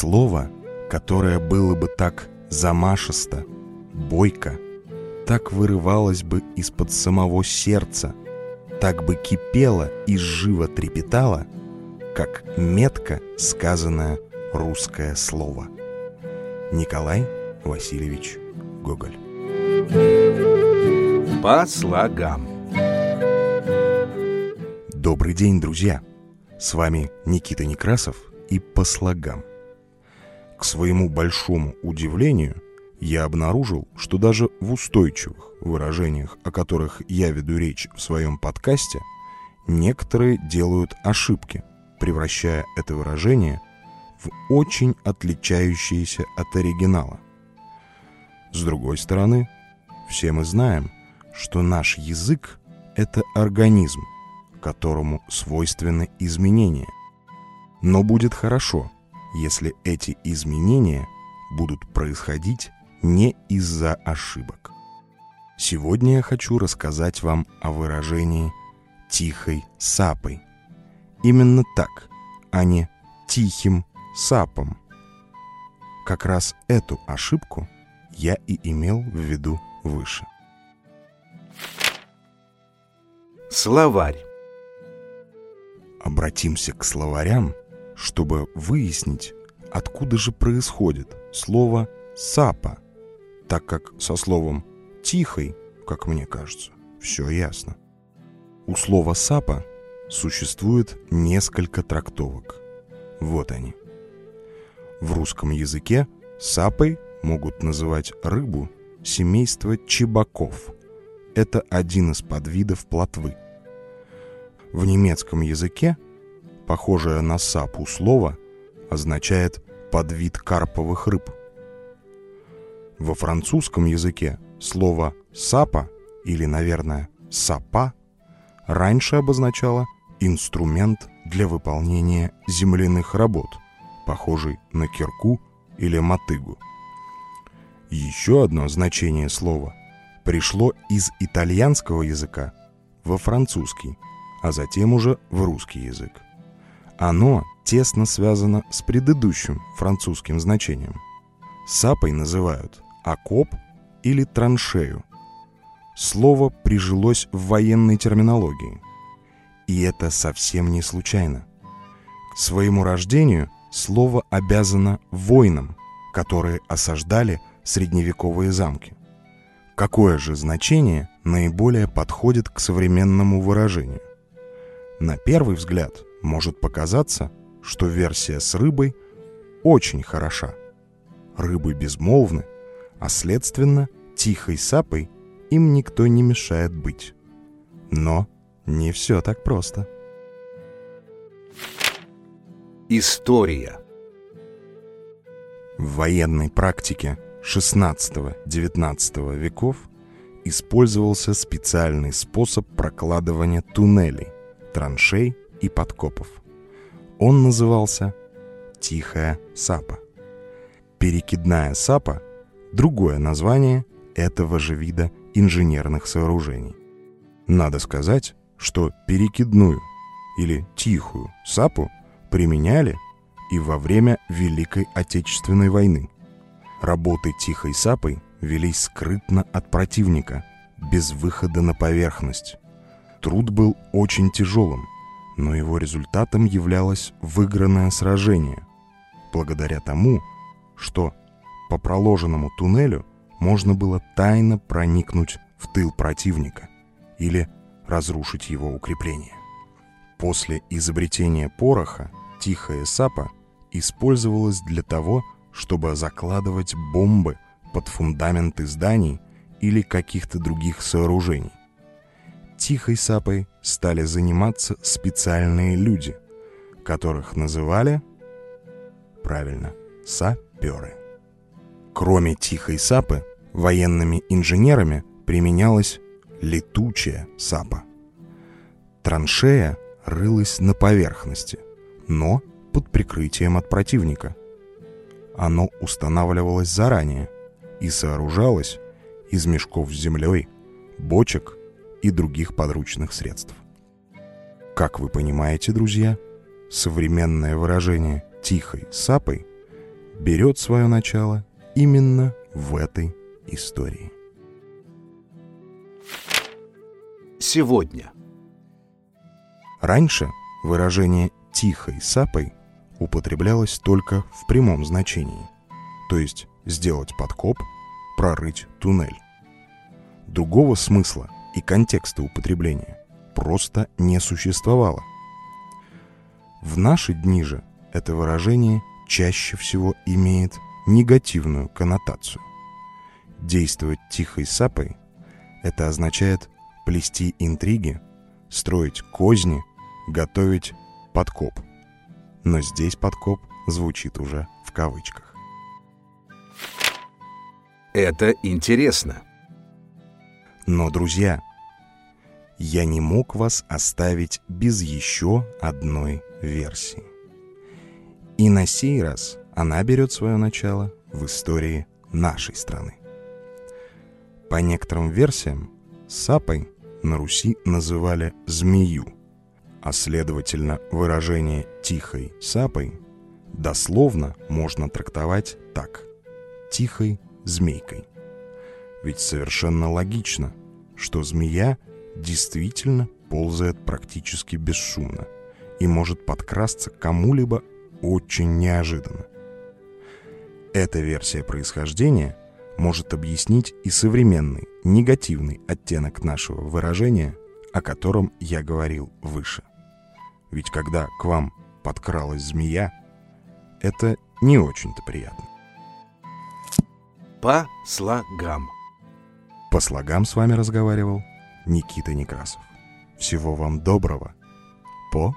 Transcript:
Слово, которое было бы так замашисто, бойко, так вырывалось бы из-под самого сердца, так бы кипело и живо трепетало, как метко сказанное русское слово. Николай Васильевич Гоголь. По слогам. Добрый день, друзья! С вами Никита Некрасов и по слогам. К своему большому удивлению, я обнаружил, что даже в устойчивых выражениях, о которых я веду речь в своем подкасте, некоторые делают ошибки, превращая это выражение в очень отличающееся от оригинала. С другой стороны, все мы знаем, что наш язык — это организм, которому свойственны изменения. Но будет хорошо, если эти изменения будут происходить не из-за ошибок. Сегодня я хочу рассказать вам о выражении «тихой сапой». Именно так, а не «тихим сапом». Как раз эту ошибку я и имел в виду выше. Словарь. Обратимся к словарям, чтобы выяснить, откуда же происходит слово «сапа», так как со словом «тихой», как мне кажется, все ясно. У слова «сапа» существует несколько трактовок. Вот они. В русском языке сапой могут называть рыбу семейства чебаков. Это один из подвидов плотвы. В немецком языке похожее на сапу слово означает подвид карповых рыб. Во французском языке слово «сапа» или, наверное, «сапа» раньше обозначало инструмент для выполнения земляных работ, похожий на кирку или мотыгу. Еще одно значение слова пришло из итальянского языка во французский, а затем уже в русский язык. Оно тесно связано с предыдущим французским значением. Сапой называют окоп или траншею. Слово прижилось в военной терминологии. И это совсем не случайно. К своему рождению слово обязано воинам, которые осаждали средневековые замки. Какое же значение наиболее подходит к современному выражению? На первый взгляд может показаться, что версия с рыбой очень хороша. Рыбы безмолвны, а следственно, тихой сапой им никто не мешает быть. Но не все так просто. История. В военной практике XVI-XIX веков использовался специальный способ прокладывания туннелей, траншей и подкопов. Он назывался «Тихая сапа». Перекидная сапа – другое название этого же вида инженерных сооружений. Надо сказать, что перекидную или тихую сапу применяли и во время Великой Отечественной войны – Работы тихой сапой велись скрытно от противника, без выхода на поверхность. Труд был очень тяжелым, но его результатом являлось выигранное сражение, благодаря тому, что по проложенному туннелю можно было тайно проникнуть в тыл противника или разрушить его укрепление. После изобретения пороха тихая сапа использовалась для того, чтобы закладывать бомбы под фундаменты зданий или каких-то других сооружений. Тихой сапой стали заниматься специальные люди, которых называли, правильно, саперы. Кроме тихой сапы, военными инженерами применялась летучая сапа. Траншея рылась на поверхности, но под прикрытием от противника оно устанавливалось заранее и сооружалось из мешков с землей, бочек и других подручных средств. Как вы понимаете, друзья, современное выражение «тихой сапой» берет свое начало именно в этой истории. Сегодня. Раньше выражение «тихой сапой» употреблялось только в прямом значении, то есть сделать подкоп, прорыть туннель. Другого смысла и контекста употребления просто не существовало. В наши дни же это выражение чаще всего имеет негативную коннотацию. Действовать тихой сапой – это означает плести интриги, строить козни, готовить подкоп. Но здесь подкоп звучит уже в кавычках. Это интересно. Но, друзья, я не мог вас оставить без еще одной версии. И на сей раз она берет свое начало в истории нашей страны. По некоторым версиям, сапой на Руси называли змею, а следовательно выражение «тихой сапой» дословно можно трактовать так «тихой змейкой». Ведь совершенно логично, что змея действительно ползает практически бесшумно и может подкрасться кому-либо очень неожиданно. Эта версия происхождения может объяснить и современный негативный оттенок нашего выражения, о котором я говорил выше. Ведь когда к вам подкралась змея, это не очень-то приятно. По слогам. По слогам с вами разговаривал Никита Некрасов. Всего вам доброго. По